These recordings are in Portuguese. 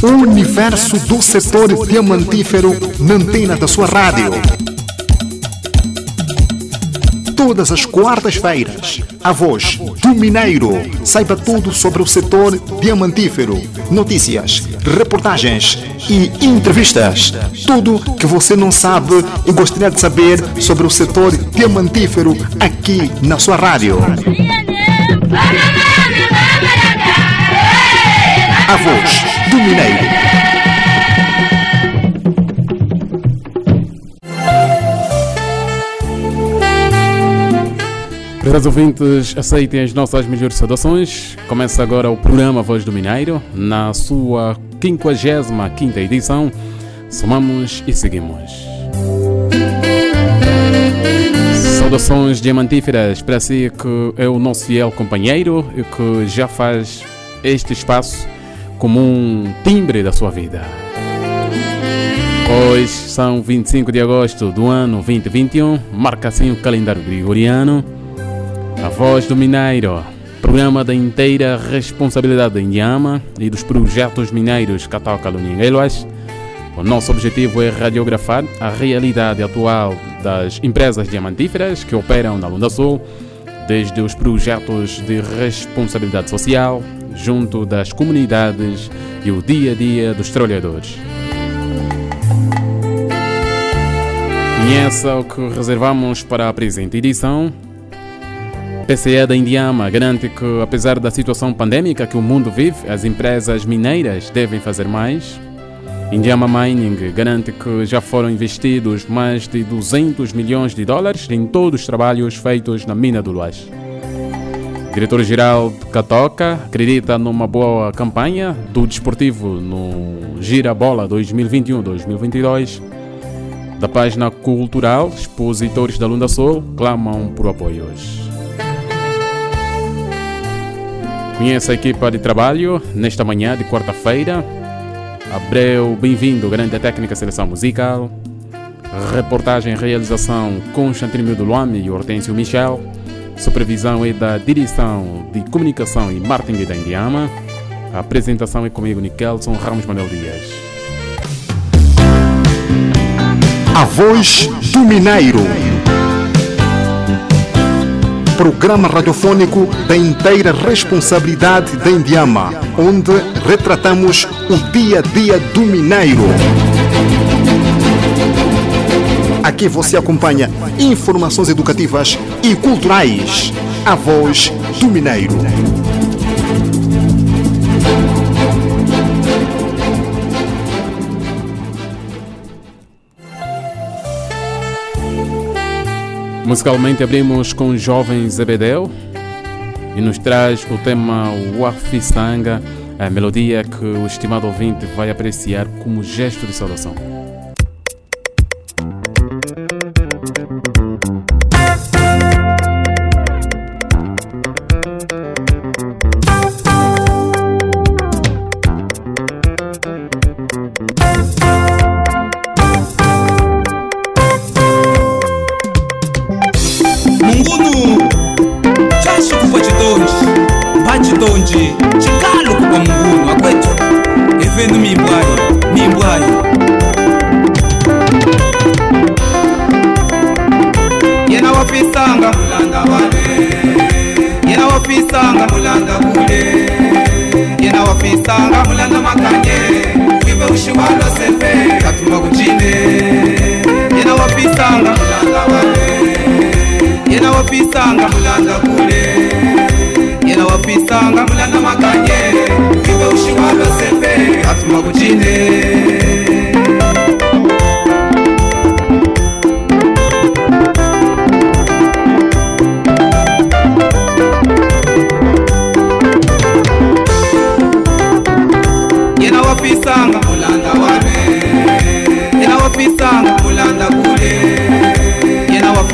O universo do setor diamantífero na antena da sua rádio. Todas as quartas-feiras, a voz do Mineiro. Saiba tudo sobre o setor diamantífero. Notícias, reportagens e entrevistas. Tudo que você não sabe e gostaria de saber sobre o setor diamantífero aqui na sua rádio. A voz do Mineiro. Caros ouvintes, aceitem as nossas melhores saudações. Começa agora o programa Voz do Mineiro, na sua 55 edição. Somamos e seguimos. Saudações diamantíferas para si que é o nosso fiel companheiro e que já faz este espaço como um timbre da sua vida. Hoje são 25 de agosto do ano 2021, marca assim o calendário gregoriano. A Voz do Mineiro, programa da inteira responsabilidade da Indiama e dos projetos mineiros Catoca Luninguelas. O nosso objetivo é radiografar a realidade atual das empresas diamantíferas que operam na Lunda Sul, desde os projetos de responsabilidade social, junto das comunidades e o dia a dia dos trabalhadores. Conheça o que reservamos para a presente edição PCE da Indiama garante que, apesar da situação pandêmica que o mundo vive, as empresas mineiras devem fazer mais. Indiama Mining garante que já foram investidos mais de 200 milhões de dólares em todos os trabalhos feitos na mina do Luas. Diretor-geral Catoca acredita numa boa campanha do desportivo no Gira Bola 2021-2022. Da página cultural, expositores da Lunda Sul clamam por apoios. Conheça a equipa de trabalho nesta manhã de quarta-feira. Abreu, bem-vindo, grande técnica seleção musical. Reportagem realização Constantino do Luame e Hortêncio Michel. Supervisão é da Direção de Comunicação e Marketing da Indiama. A apresentação é comigo, Nikelson Ramos Manuel Dias. A voz do Mineiro programa radiofônico da inteira responsabilidade da Indiama, onde retratamos o dia a dia do mineiro. Aqui você acompanha informações educativas e culturais. A voz do mineiro. Musicalmente abrimos com Jovem Zebedeu e nos traz o tema Wafisanga, a melodia que o estimado ouvinte vai apreciar como gesto de saudação. You wanna say fair Katuma kuchine Yena wapisanga Mulanda wale. Yena wapisanga Mulanda kule. Yena wapisanga Mulanda makanye. Kiba ushi wanna say fair Katuma kuchine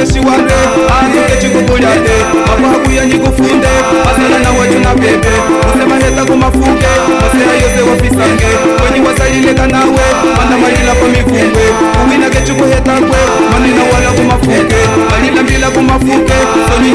muteshi wame azuke chikubulyane akwakuya nyikufunde asala na wacu na pepe muse maheta kumafuke maseya yose wafisange. Kwenyi wasalileka nawe mana malila pamifungwe kuwinake chikuhetakwe manina wala kumafuke malilambila kumafuke soni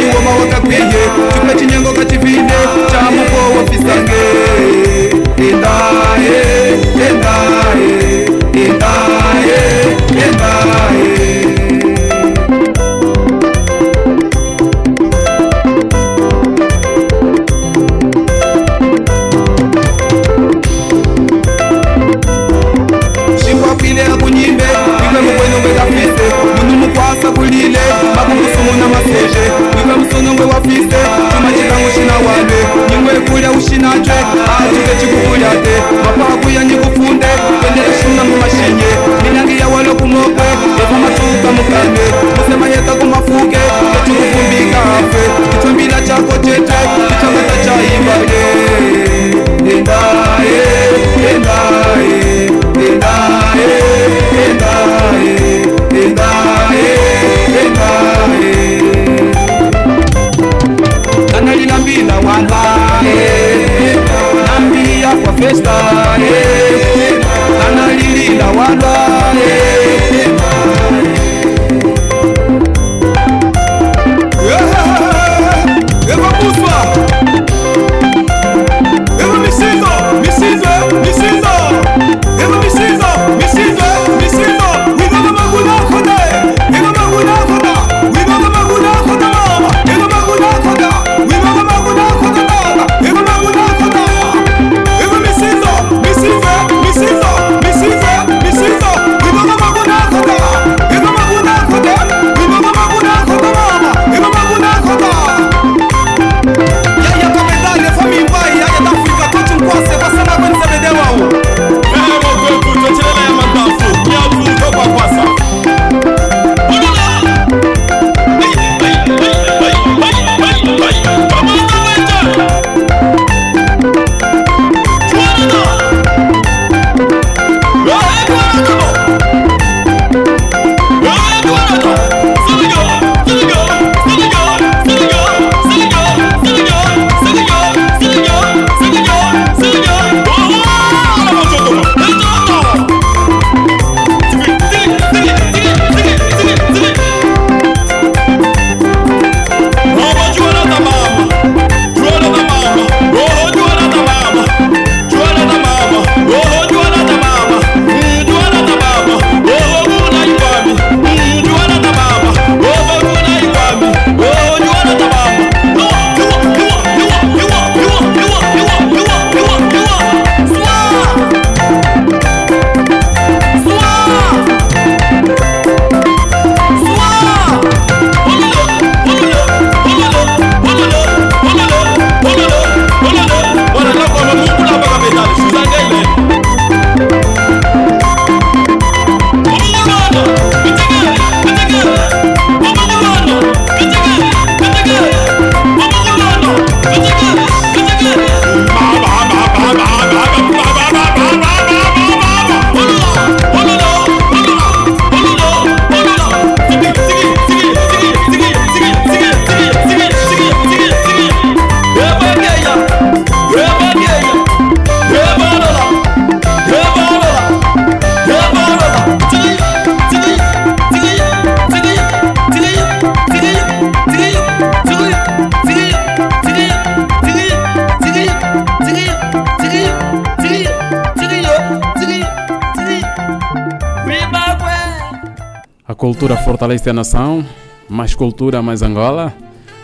cultura fortalece a nação, mais cultura, mais Angola.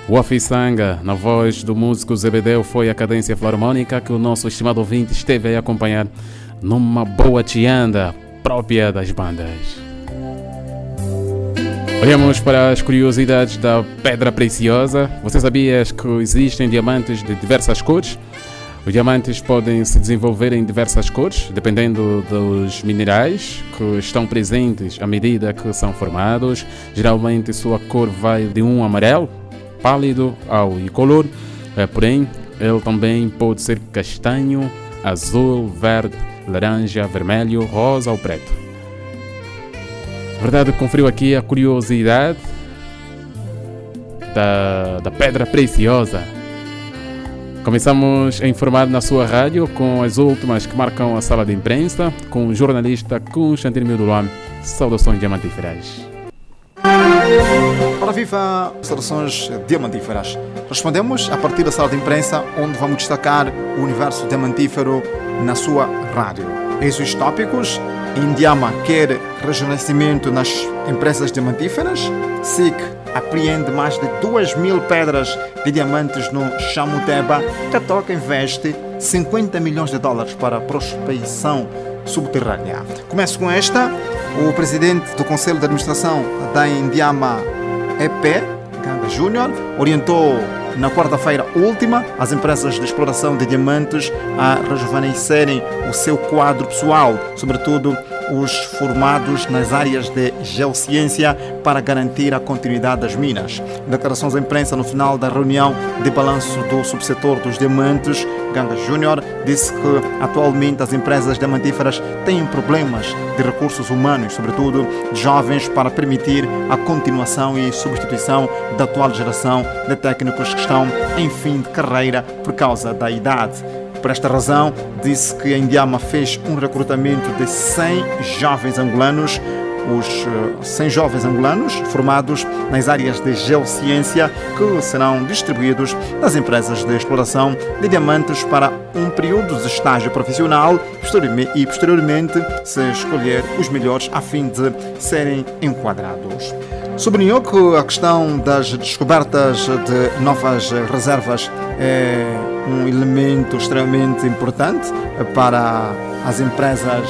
O Afissanga, na voz do músico Zebedeu, foi a cadência filarmônica que o nosso estimado ouvinte esteve a acompanhar numa boa tianda própria das bandas. Olhamos para as curiosidades da Pedra Preciosa. Você sabias que existem diamantes de diversas cores? Os diamantes podem se desenvolver em diversas cores, dependendo dos minerais que estão presentes à medida que são formados. Geralmente, sua cor vai de um amarelo pálido ao incolor, eh, porém, ele também pode ser castanho, azul, verde, laranja, vermelho, rosa ou preto. Verdade, conferiu aqui a curiosidade da, da pedra preciosa. Começamos a informar na sua rádio com as últimas que marcam a sala de imprensa, com o jornalista Constantino Mildulam. Saudações diamantíferas. Para viva saudações diamantíferas. Respondemos a partir da sala de imprensa, onde vamos destacar o universo diamantífero na sua rádio. Eis os tópicos. Indiama quer rejuvenescimento nas empresas diamantíferas. SIC apreende mais de 2 mil pedras de diamantes no Chamuteba. Catoca investe 50 milhões de dólares para a prospecção subterrânea. Começo com esta. O presidente do Conselho de Administração da Indiama EP, Ganga Júnior, orientou na quarta-feira última as empresas de exploração de diamantes a rejuvenescerem o seu quadro pessoal, sobretudo os formados nas áreas de geociência para garantir a continuidade das minas. Declarações à imprensa no final da reunião de balanço do subsetor dos diamantes, Ganga Júnior disse que atualmente as empresas diamantíferas têm problemas de recursos humanos, sobretudo de jovens, para permitir a continuação e substituição da atual geração de técnicos que estão em fim de carreira por causa da idade. Por esta razão, disse que a Indiama fez um recrutamento de 100 jovens angolanos, os 100 jovens angolanos formados nas áreas de geociência que serão distribuídos nas empresas de exploração de diamantes para um período de estágio profissional e posteriormente se escolher os melhores a fim de serem enquadrados. Sublinhou que a questão das descobertas de novas reservas é um elemento extremamente importante para as empresas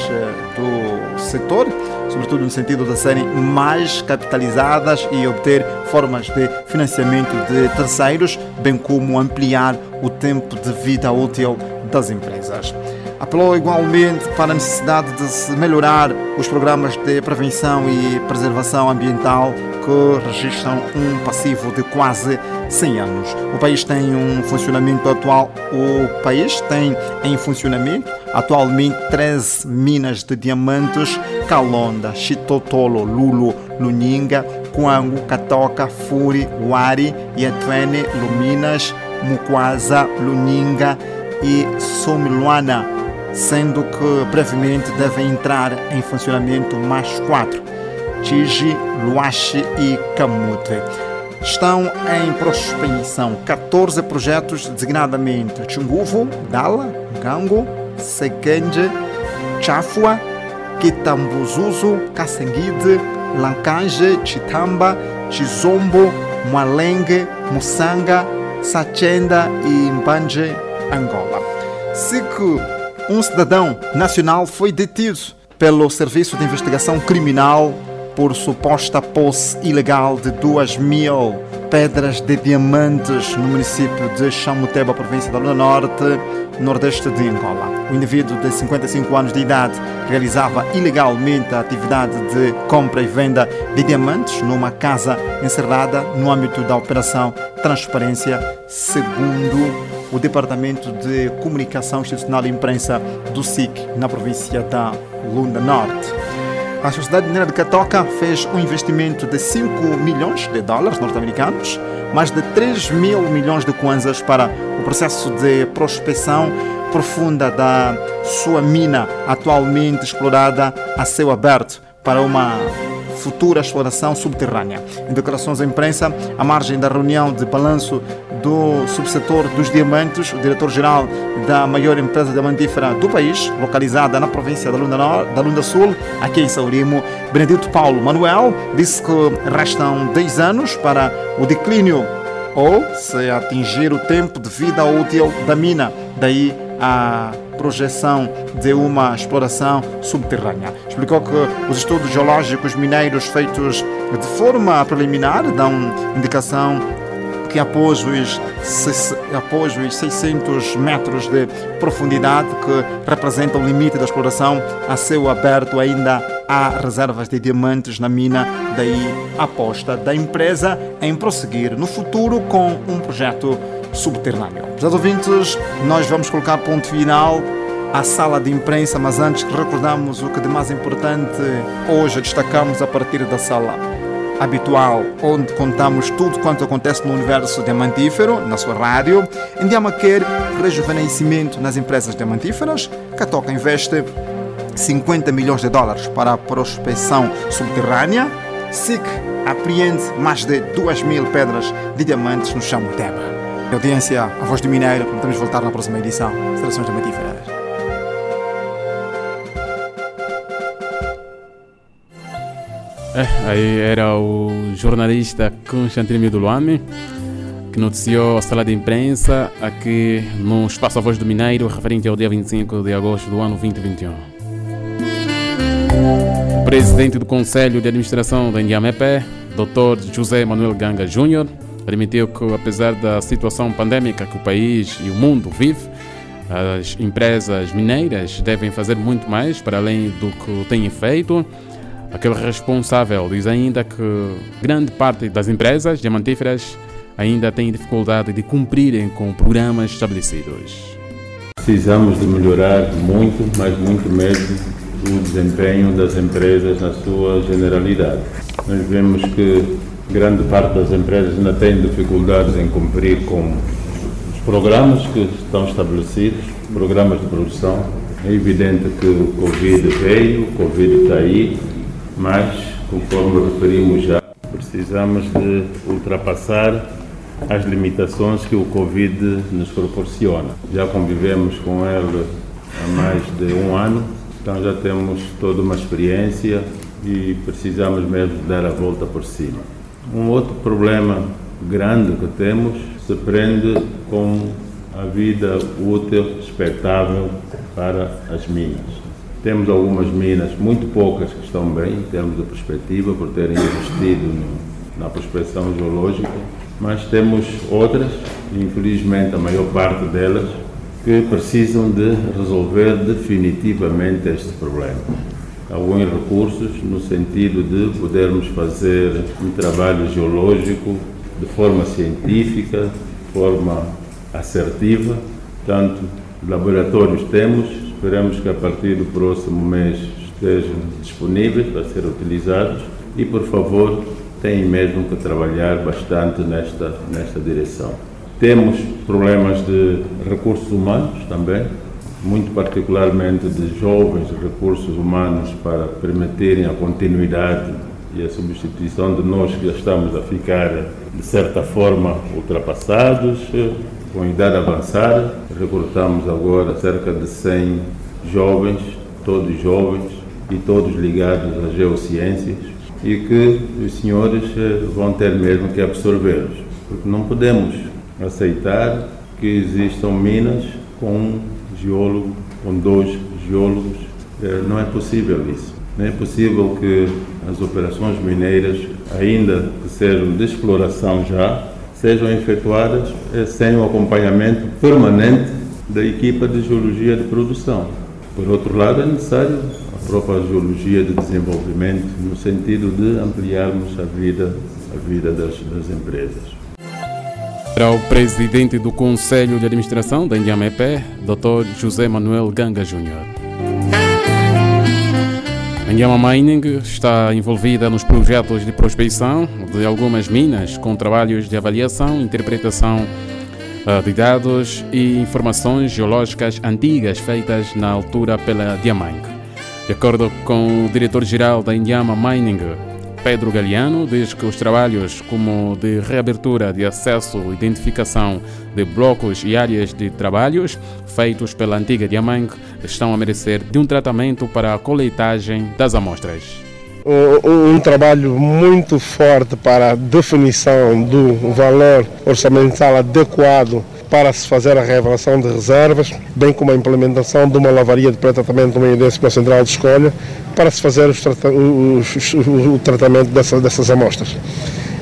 do setor, sobretudo no sentido de serem mais capitalizadas e obter formas de financiamento de terceiros, bem como ampliar o tempo de vida útil das empresas. Apelou igualmente para a necessidade de se melhorar os programas de prevenção e preservação ambiental que registram um passivo de quase 100 anos. O país tem um funcionamento atual, o país tem em funcionamento atualmente 13 minas de diamantes, Calonda, Chitotolo, Lulo, Luninga, Coango, Catoca, Furi, Wari, Yatwene, Luminas, Mukwasa, Luninga e Somiluana, sendo que brevemente devem entrar em funcionamento mais quatro, Tiji, Luache e Camute. Estão em prospecção 14 projetos, designadamente Chunguvo, Dala, Gango, Sekenje, Chafua, Kitambuzuzu, Kasenguide, Lankanje, Chitamba, Chizombo, Mwalenge, Musanga, Sachenda e Mbanje, Angola. Se um cidadão nacional foi detido pelo Serviço de Investigação Criminal por suposta posse ilegal de 2 mil pedras de diamantes no município de Chamuteba, província da Luna Norte, nordeste de Angola. O indivíduo de 55 anos de idade realizava ilegalmente a atividade de compra e venda de diamantes numa casa encerrada no âmbito da Operação Transparência, segundo o Departamento de Comunicação Institucional e Imprensa do SIC, na província da Lunda Norte. A Sociedade Mineira de Catoca fez um investimento de 5 milhões de dólares norte-americanos, mais de 3 mil milhões de kwanzas para o processo de prospecção profunda da sua mina, atualmente explorada a céu aberto, para uma futura exploração subterrânea. Em declarações à imprensa, à margem da reunião de balanço do subsetor dos diamantes, o diretor-geral da maior empresa diamantífera do país, localizada na província da Lunda, da Lunda Sul, aqui em Saurimo, Benedito Paulo Manuel, disse que restam 10 anos para o declínio ou se atingir o tempo de vida útil da mina. Daí a projeção de uma exploração subterrânea. Explicou que os estudos geológicos mineiros feitos de forma preliminar dão indicação que após os, após os 600 metros de profundidade que representam o limite da exploração a céu aberto ainda há reservas de diamantes na mina, daí a aposta da empresa em prosseguir no futuro com um projeto subterrâneo. Meus ouvintes, nós vamos colocar ponto final à sala de imprensa, mas antes recordamos o que de mais importante hoje destacamos a partir da sala. Habitual, onde contamos tudo quanto acontece no universo diamantífero, na sua rádio. Indiama quer rejuvenescimento nas empresas diamantíferas. Catoca investe 50 milhões de dólares para a prospecção subterrânea. SIC apreende mais de 2 mil pedras de diamantes no chão Teba. Audiência, a voz do Mineiro, prometemos voltar na próxima edição. Seleções diamantíferas. É, aí era o jornalista Constantino Miduluame que noticiou a sala de imprensa aqui no Espaço A Voz do Mineiro, referente ao dia 25 de agosto do ano 2021. O presidente do Conselho de Administração da Indiamepé, Dr. José Manuel Ganga Júnior, admitiu que, apesar da situação pandêmica que o país e o mundo vive, as empresas mineiras devem fazer muito mais para além do que têm feito Aquele responsável diz ainda que grande parte das empresas diamantíferas ainda tem dificuldade de cumprirem com programas estabelecidos. Precisamos de melhorar muito, mas muito mesmo, o desempenho das empresas na sua generalidade. Nós vemos que grande parte das empresas ainda tem dificuldades em cumprir com os programas que estão estabelecidos, programas de produção. É evidente que o Covid veio, o Covid está aí, mas, conforme referimos já, precisamos de ultrapassar as limitações que o Covid nos proporciona. Já convivemos com ele há mais de um ano, então já temos toda uma experiência e precisamos mesmo dar a volta por cima. Um outro problema grande que temos se prende com a vida útil expectável para as minas. Temos algumas minas, muito poucas, que estão bem em termos de perspectiva, por terem investido no, na prospecção geológica, mas temos outras, infelizmente a maior parte delas, que precisam de resolver definitivamente este problema. Alguns recursos no sentido de podermos fazer um trabalho geológico de forma científica, de forma assertiva. Portanto, laboratórios temos, Esperamos que a partir do próximo mês estejam disponíveis para ser utilizados e, por favor, têm mesmo que trabalhar bastante nesta, nesta direção. Temos problemas de recursos humanos também, muito particularmente de jovens recursos humanos para permitirem a continuidade e a substituição de nós que já estamos a ficar, de certa forma, ultrapassados, com idade avançada. Recrutamos agora cerca de 100 jovens, todos jovens e todos ligados às geociências e que os senhores eh, vão ter mesmo que absorvê-los, porque não podemos aceitar que existam minas com um geólogo, com dois geólogos, eh, não é possível isso. Não é possível que as operações mineiras, ainda que sejam de exploração já, sejam efetuadas eh, sem o acompanhamento permanente da equipa de geologia de produção. Por outro lado, é necessário a própria geologia de desenvolvimento, no sentido de ampliarmos a vida, a vida das, das empresas. Para o presidente do Conselho de Administração da Indiamepé, Dr. José Manuel Ganga Júnior. A Mining está envolvida nos projetos de prospecção de algumas minas com trabalhos de avaliação, interpretação eh, de dados e informações geológicas antigas feitas na altura pela Diamang. De acordo com o diretor-geral da Indiama Mining, Pedro Galeano, diz que os trabalhos como de reabertura de acesso e identificação de blocos e áreas de trabalhos feitos pela antiga Diamang estão a merecer de um tratamento para a coletagem das amostras. Um, um, trabalho muito forte para a definição do valor orçamental adequado para se fazer a revelação de reservas, bem como a implementação de uma lavaria de pré-tratamento no meio com a central de escolha, para se fazer os, os, o tratamento dessa, dessas amostras.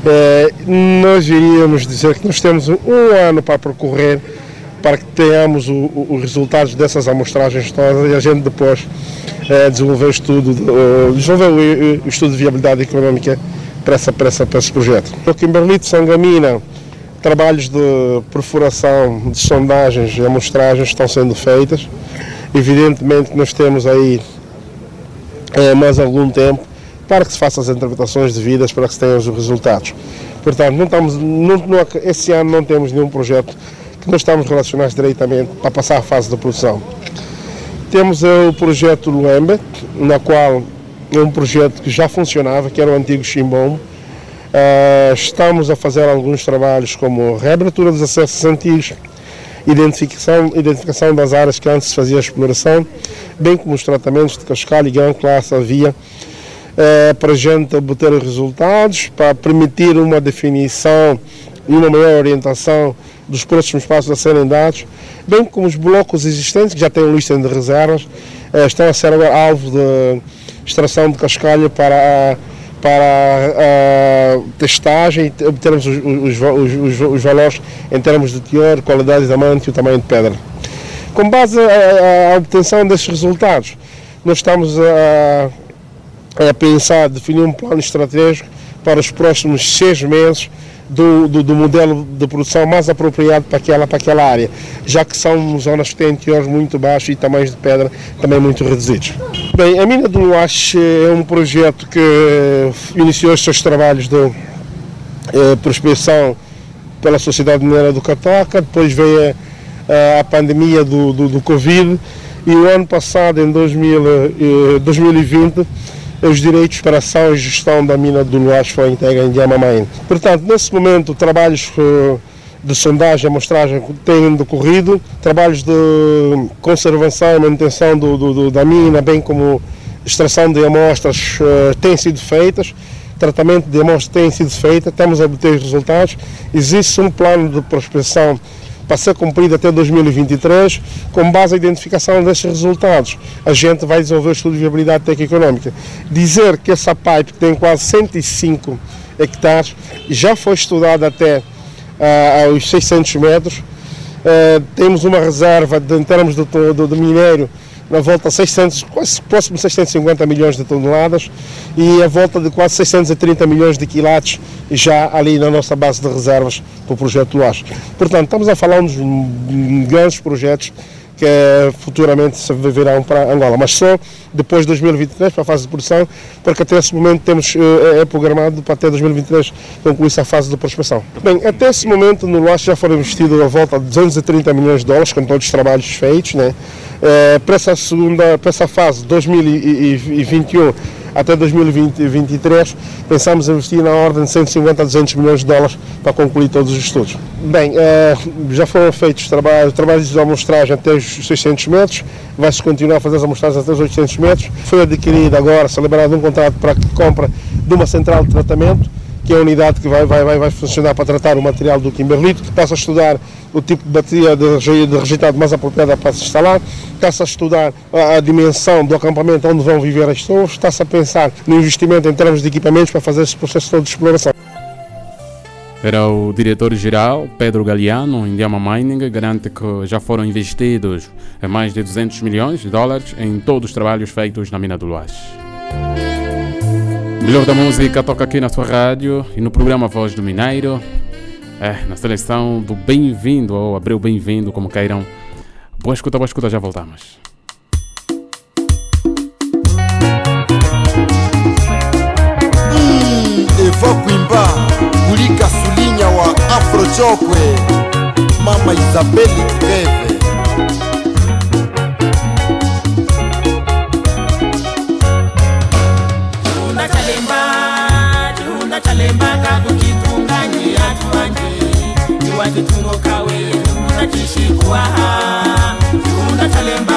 É, nós iríamos dizer que nós temos um ano para percorrer para que tenhamos os resultados dessas amostragens todas e a gente depois é, desenvolver o estudo, uh, desenvolver o, o, estudo de viabilidade económica para, essa, para, essa, para esse projeto. O Kimberlito Sangamina, trabalhos de perfuração, de sondagens e amostragens estão sendo feitas. Evidentemente nós temos aí é, mais algum tempo para que se façam as interpretações devidas para que se tenham os resultados. Portanto, não estamos, não, não, esse ano não temos nenhum projeto que nós estamos relacionados diretamente para passar a fase da produção. Temos o projeto Luembe, na qual é um projeto que já funcionava, que era o antigo Chimbom. Uh, estamos a fazer alguns trabalhos como reabertura dos acessos antigos, identificação, identificação das áreas que antes se fazia exploração, bem como os tratamentos de cascalho e grão classe havia uh, para a gente obter resultados, para permitir uma definição e uma maior orientação dos próximos passos a serem dados, bem como os blocos existentes, que já têm lista de reservas, uh, estão a ser alvo de extração de cascalho para, para a testagem e obtermos os, os, os, os, valores em termos de teor, qualidade de diamante e o tamanho de pedra. Com base à obtenção desses resultados, nós estamos a, a pensar, definir um plano estratégico para os próximos seis meses do, do, do, modelo de produção mais apropriado para aquela, para aquela área, já que são zonas que têm teores muito baixos e tamanhos de pedra também muito reduzidos. Bem, a mina do Luache é um projeto que iniciou os seus trabalhos de eh, prospecção pela Sociedade Mineira do Cataca, depois veio a, a pandemia do, do, do, Covid e o ano passado, em 2000, eh, 2020, os direitos para ação e gestão da mina do foi entregue em Diamamain. Portanto, nesse momento, trabalhos eh, de sondagem e amostragem têm decorrido, trabalhos de conservação e manutenção do, do, da mina, bem como extração de amostras, uh, têm sido feitas, tratamento de amostras tem sido feito, estamos a obter resultados. Existe um plano de prospecção para ser cumprido até 2023, com base na identificação destes resultados. A gente vai desenvolver o estudo de viabilidade técnico-económica. Dizer que essa pipe, tem quase 105 hectares, já foi estudada até uh, aos 600 metros, uh, temos uma reserva de, em termos de, de, de minério na volta a 600, quase próximo de 650 milhões de toneladas e a volta de quase 630 milhões de quilates já ali na nossa base de reservas para o projeto Luas. Portanto, estamos a falar de grandes projetos que futuramente se virão para Angola, mas só depois de 2023 para a fase de produção, porque até esse momento temos eh, é programado para até 2023 concluir-se a fase de prospecção. Bem, até esse momento no LAS já foram investidos a volta de 230 milhões de dólares com todos os trabalhos feitos, né? É, para essa segunda, para essa fase 2021 até 2023, pensamos investir na ordem de 150 a 200 milhões de dólares para concluir todos os estudos. Bem, é, já foram feitos trabalhos, trabalhos de amostragem até os 600 metros, vai-se continuar a fazer as amostragens até os 800 metros. Foi adquirido agora, celebrado um contrato para compra de uma central de tratamento, que é a unidade que vai, vai, vai, vai funcionar para tratar o material do Kimberlito, que passa a estudar o tipo de bateria de, de rejeitado mais apropriada para se instalar, está-se a estudar a, a, dimensão do acampamento onde vão viver as pessoas, está-se a pensar no investimento em termos de equipamentos para fazer esse processo todo de exploração. Era o diretor-geral Pedro Galeano, em Diama Mining, garante que já foram investidos mais de 200 milhões de dólares em todos os trabalhos feitos na mina do Luas. Melhor da música toca aqui na sua rádio e no programa Voz do Mineiro. É, na seleção do Bem-vindo, ou Abreu Bem-vindo, como queiram. Boa escuta, boa escuta, já voltamos. Chokwe, Mama Isabelle Greve. kawe turakishikwa tunda talemba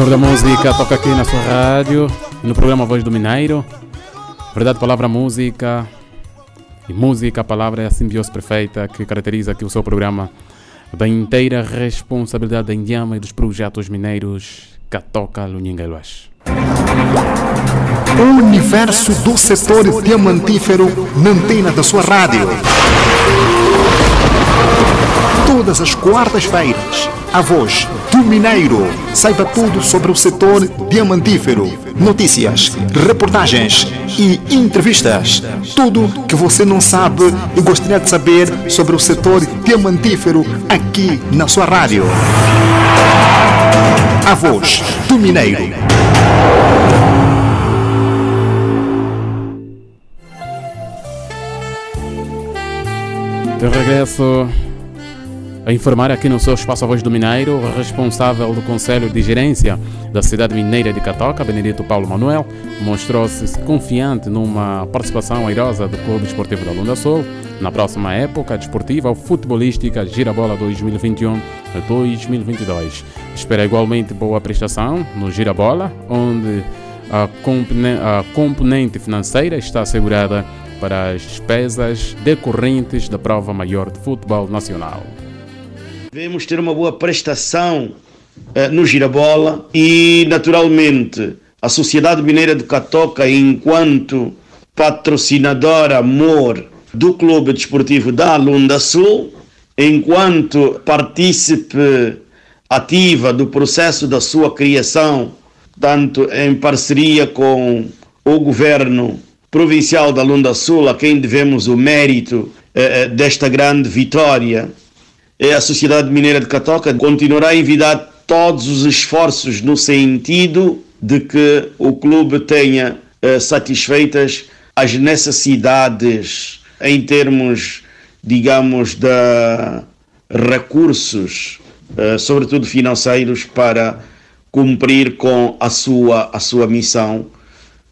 Senhor da Música toca aqui na sua rádio, no programa Voz do Mineiro. Verdade, palavra, música. E música, palavra é a simbiose perfeita que caracteriza aqui o seu programa. Da inteira responsabilidade da Indiama e dos projetos mineiros Catoca Luningaluas. O universo do setor diamantífero na antena da sua rádio todas as quartas-feiras. A voz do Mineiro. Saiba tudo sobre o setor diamantífero. Notícias, reportagens e entrevistas. Tudo que você não sabe e gostaria de saber sobre o setor diamantífero aqui na sua rádio. A voz do Mineiro. De regresso a informar aqui no seu espaço A Voz do Mineiro, o responsável do Conselho de Gerência da cidade mineira de Catoca, Benedito Paulo Manuel, mostrou-se confiante numa participação airosa do Clube Desportivo da Lunda Sul na próxima época desportiva futebolística Girabola 2021-2022. Espera igualmente boa prestação no Girabola, onde a componente, a componente financeira está assegurada para as despesas decorrentes da prova maior de futebol nacional. Devemos ter uma boa prestação eh, no Girabola e, naturalmente, a Sociedade Mineira de Catoca, enquanto patrocinadora amor do Clube Desportivo da Lunda Sul, enquanto partícipe ativa do processo da sua criação, tanto em parceria com o governo provincial da Lunda Sul, a quem devemos o mérito eh, desta grande vitória, a Sociedade Mineira de Catoca continuará a envidar todos os esforços no sentido de que o clube tenha eh, satisfeitas as necessidades em termos, digamos, de recursos, eh, sobretudo financeiros, para cumprir com a sua, a sua missão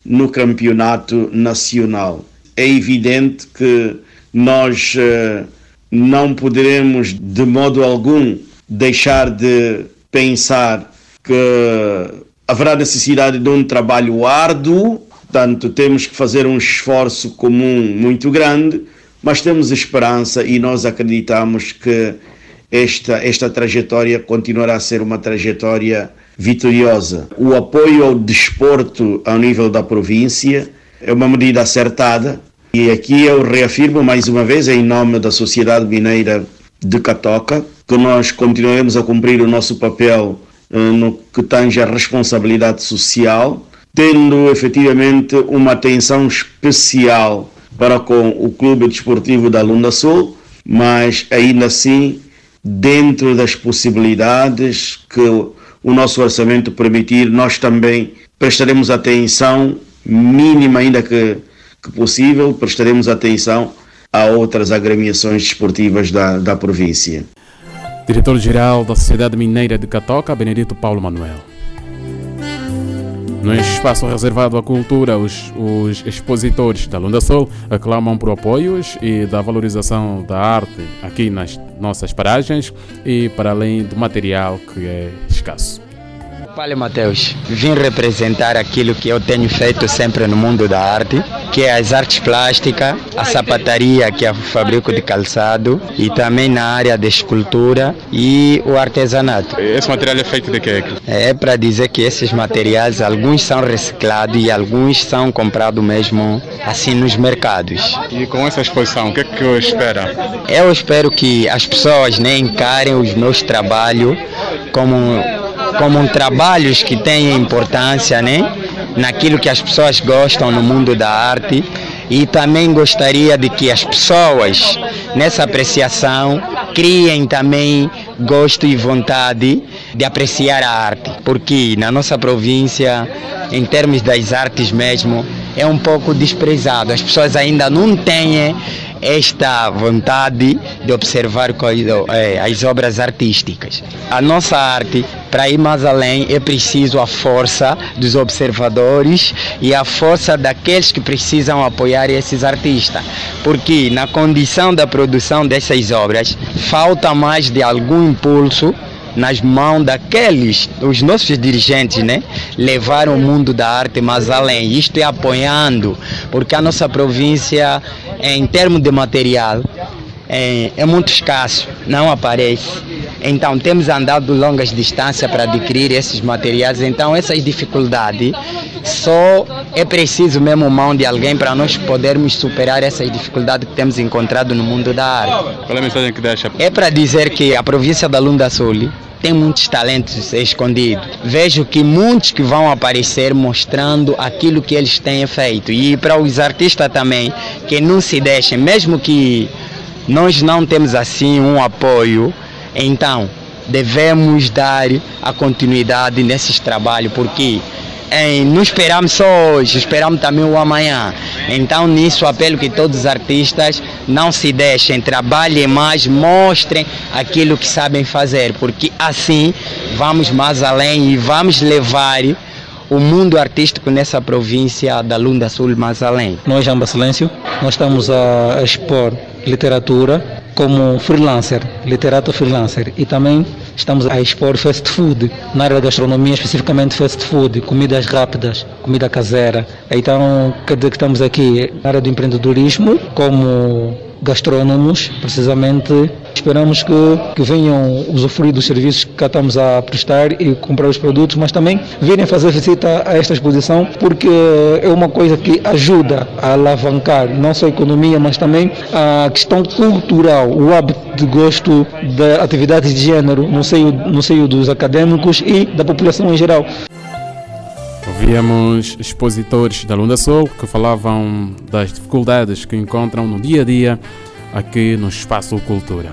no campeonato nacional. É evidente que nós eh, não poderemos de modo algum deixar de pensar que haverá necessidade de um trabalho árduo, portanto, temos que fazer um esforço comum muito grande, mas temos esperança e nós acreditamos que esta, esta trajetória continuará a ser uma trajetória vitoriosa. O apoio ao desporto ao nível da província é uma medida acertada e aqui eu reafirmo mais uma vez, em nome da Sociedade Mineira de Catoca, que nós continuaremos a cumprir o nosso papel uh, no que tange a responsabilidade social, tendo efetivamente uma atenção especial para com o Clube Desportivo da Lunda Sul, mas ainda assim dentro das possibilidades que o nosso orçamento permitir, nós também prestaremos atenção mínima ainda que, que possível, prestaremos atenção a outras agremiações desportivas da, da província. Diretor-Geral da Sociedade Mineira de Catoca, Benedito Paulo Manuel. No espaço reservado à cultura, os, os expositores da Lunda Sol aclamam por apoios e da valorização da arte aqui nas nossas paragens e para além do material que é escasso. Paulo Mateus, vim representar aquilo que eu tenho feito sempre no mundo da arte, que é as artes plásticas, a sapataria, que é o fabrico de calçado, e também na área da escultura e o artesanato. Esse material é feito de quê? É para dizer que esses materiais, alguns são reciclados e alguns são comprados mesmo assim nos mercados. E com essa exposição, o que é que eu espero? Eu espero que as pessoas né, encarem os meus trabalhos como como trabalhos que têm importância, né? Naquilo que as pessoas gostam no mundo da arte e também gostaria de que as pessoas nessa apreciação criem também gosto e vontade de apreciar a arte, porque na nossa província, em termos das artes mesmo, é um pouco desprezado. As pessoas ainda não têm esta vontade de observar é, as obras artísticas. A nossa arte, para ir mais além, é preciso a força dos observadores e a força daqueles que precisam apoiar esses artistas, porque na condição da produção dessas obras falta mais de algum impulso nas mãos daqueles, os nossos dirigentes, né? Levar o mundo da arte mais além. Isto é apoiando, porque a nossa província, em termos de material, é, é muito escasso, não aparece. Então temos andado longas distâncias para adquirir esses materiais. Então essas dificuldades só é preciso mesmo mão de alguém para nós podermos superar essas dificuldades que temos encontrado no mundo da arte. Qual é a mensagem que deixa? É para dizer que a província da Lunda Sul tem muitos talentos escondidos. Vejo que muitos que vão aparecer mostrando aquilo que eles têm feito. E para os artistas também, que não se deixem, mesmo que nós não temos assim um apoio, então devemos dar a continuidade nesses trabalhos, porque em, não esperamos só hoje, esperamos também o amanhã. Então, nisso, apelo que todos os artistas não se deixem, trabalhem mais, mostrem aquilo que sabem fazer, porque assim vamos mais além e vamos levar o mundo artístico nessa província da Lunda Sul mais além. Nós, Amba Silêncio, nós estamos a expor literatura como freelancer, literato freelancer, e também estamos a expor fast food, na área da gastronomia, especificamente fast food, comidas rápidas, comida caseira. Então, quer dizer que estamos aqui na área do empreendedorismo, como gastrônomos, precisamente esperamos que, que venham usufruir dos serviços que cá estamos a prestar e comprar os produtos, mas também virem fazer visita a esta exposição, porque é uma coisa que ajuda a alavancar não só a economia, mas também a questão cultural, o hábito de gosto de atividades de género no seio, no seio dos acadêmicos e da população em geral. Ouvíamos expositores da Lunda Sul que falavam das dificuldades que encontram no dia a dia aqui no Espaço Cultura.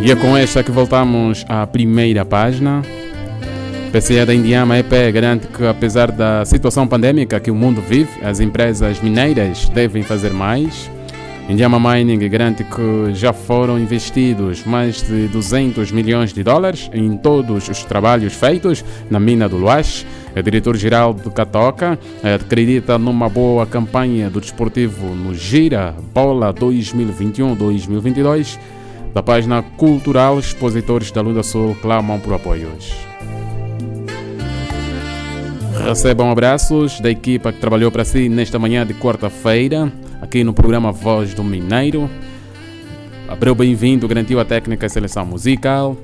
E é com esta que voltamos à primeira página. PCE da Indiama EP garante que, apesar da situação pandêmica que o mundo vive, as empresas mineiras devem fazer mais. Indiama Mining garante que já foram investidos mais de 200 milhões de dólares em todos os trabalhos feitos na mina do Luas. O diretor-geral do Catoca acredita numa boa campanha do desportivo no Gira Bola 2021-2022. Da página cultural, expositores da Lunda Sul clamam por apoios. Recebam abraços da equipa que trabalhou para si nesta manhã de quarta-feira, aqui no programa Voz do Mineiro. Abreu bem-vindo, garantiu a técnica e seleção musical.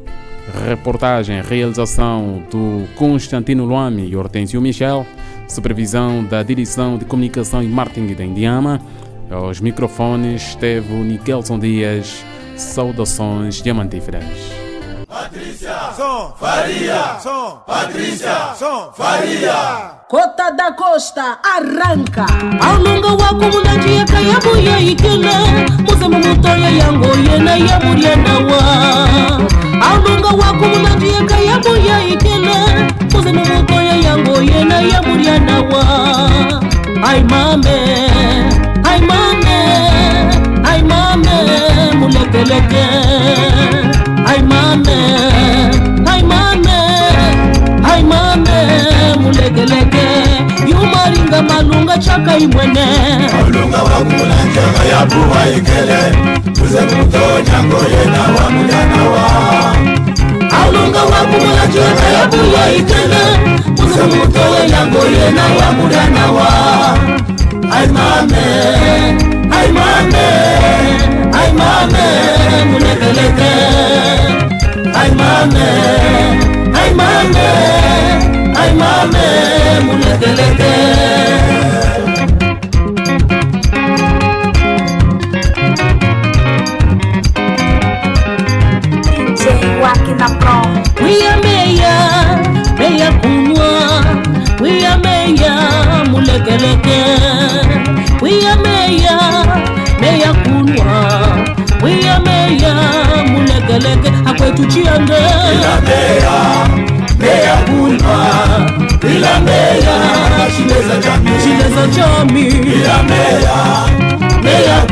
Reportagem, realização do Constantino Luame e Hortêncio Michel. Supervisão da Direção de Comunicação e Marketing da Indiama. Aos microfones esteve o Nikelson Dias. Saudações diamantíferas. Patrícia, som, Faria, som, Patrícia, som, Faria. Cota da Costa, arranca! Alonga wa comunidade ya kayabu ya ikena Muzama mutoya yango yena ya buriana wa Alonga wa comunidade ya kayabu ya ikena Muzama mutoya yango yena ya buriana wa Ai mame, ai mame, ai mame Mulete lete, ai mame, ai mame, ai mame. kulegeleke yumaringa malunga chaka imwene. Malunga wakumulantanga yapuwa ikele. Uze kumutonyako yena wa mujana wa. Malunga yapuwa ikele. Uze kumutonyako yena wa mujana wa. Aimame aimame aimame kulegeleke aimame aimame المعمام والثلاثات ويا ميا ميا كونوا ويا ميا ملكلكا ويا ميا ميا كونوا ويا ميا ملكلكا أكويتو تشياندا. shida za chami. Meya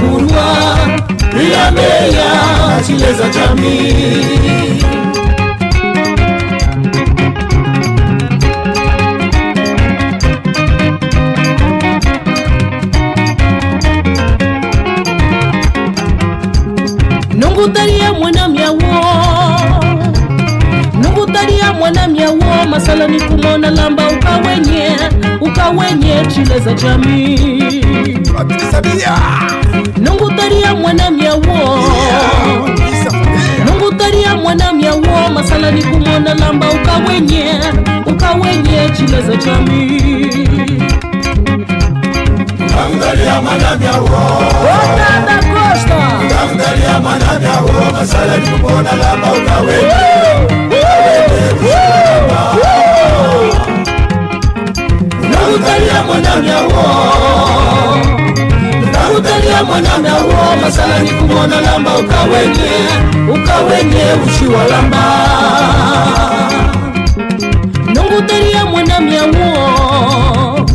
nungutaria mwana myawo nungutaria mwana myawo masala nikumona lamba wenye ukawenye chile za jamii. Nungutaria mwana myawo nungutaria mwana myawo masala ni kumona lamba ukawenye ukawenye chile za jamii. Tangalia mwana myawo Costa. Mwana myawo masala ni kumona lamba ukawenye. Lamba ukawenye Ukawenye lamba. Nungutaria mwana miawo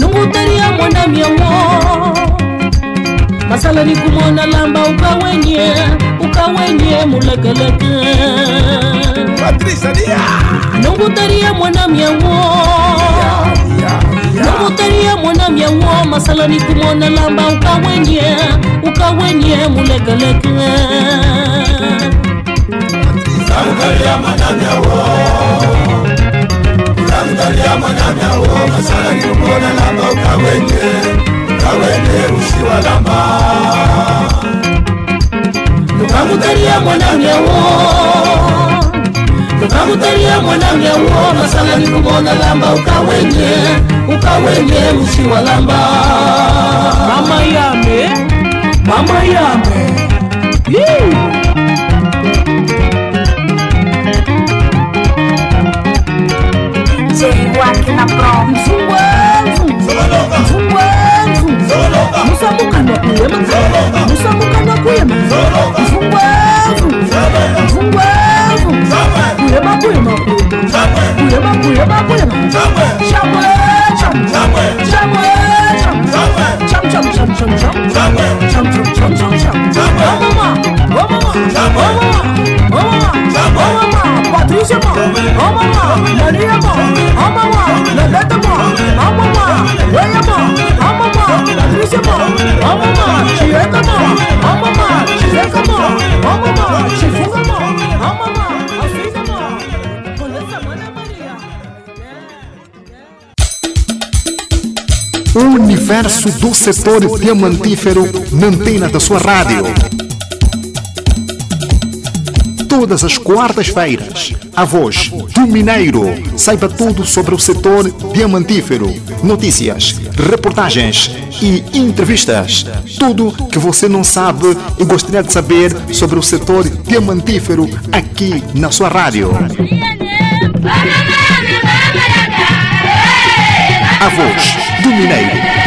nungutaria mwana miawo masala ni kumona lamba ukawenye ukawenye mulekeleke. Nungutaria mwana miawo moteli ya mwanami yango masalani kumona lamba ukawenye ukawenye mulegeleke moteli ya mwanami yango moteli ya mwanami yango masalani kumona lamba ukawenye ukawenye usiwa lamba. Ukamuteli ya mwanami yango tukamutalia mwanange uo masala nikumona lamba ukawenye ukawenye musiwalamba mama yame. Mama yame. Yee! DJ Wakina Pro universo do setor diamantífero na antena da sua rádio. Todas as quartas-feiras, a voz do Mineiro. Saiba tudo sobre o setor diamantífero. Notícias, reportagens e entrevistas. Tudo que você não sabe e gostaria de saber sobre o setor diamantífero aqui na sua rádio. A voz do Mineiro.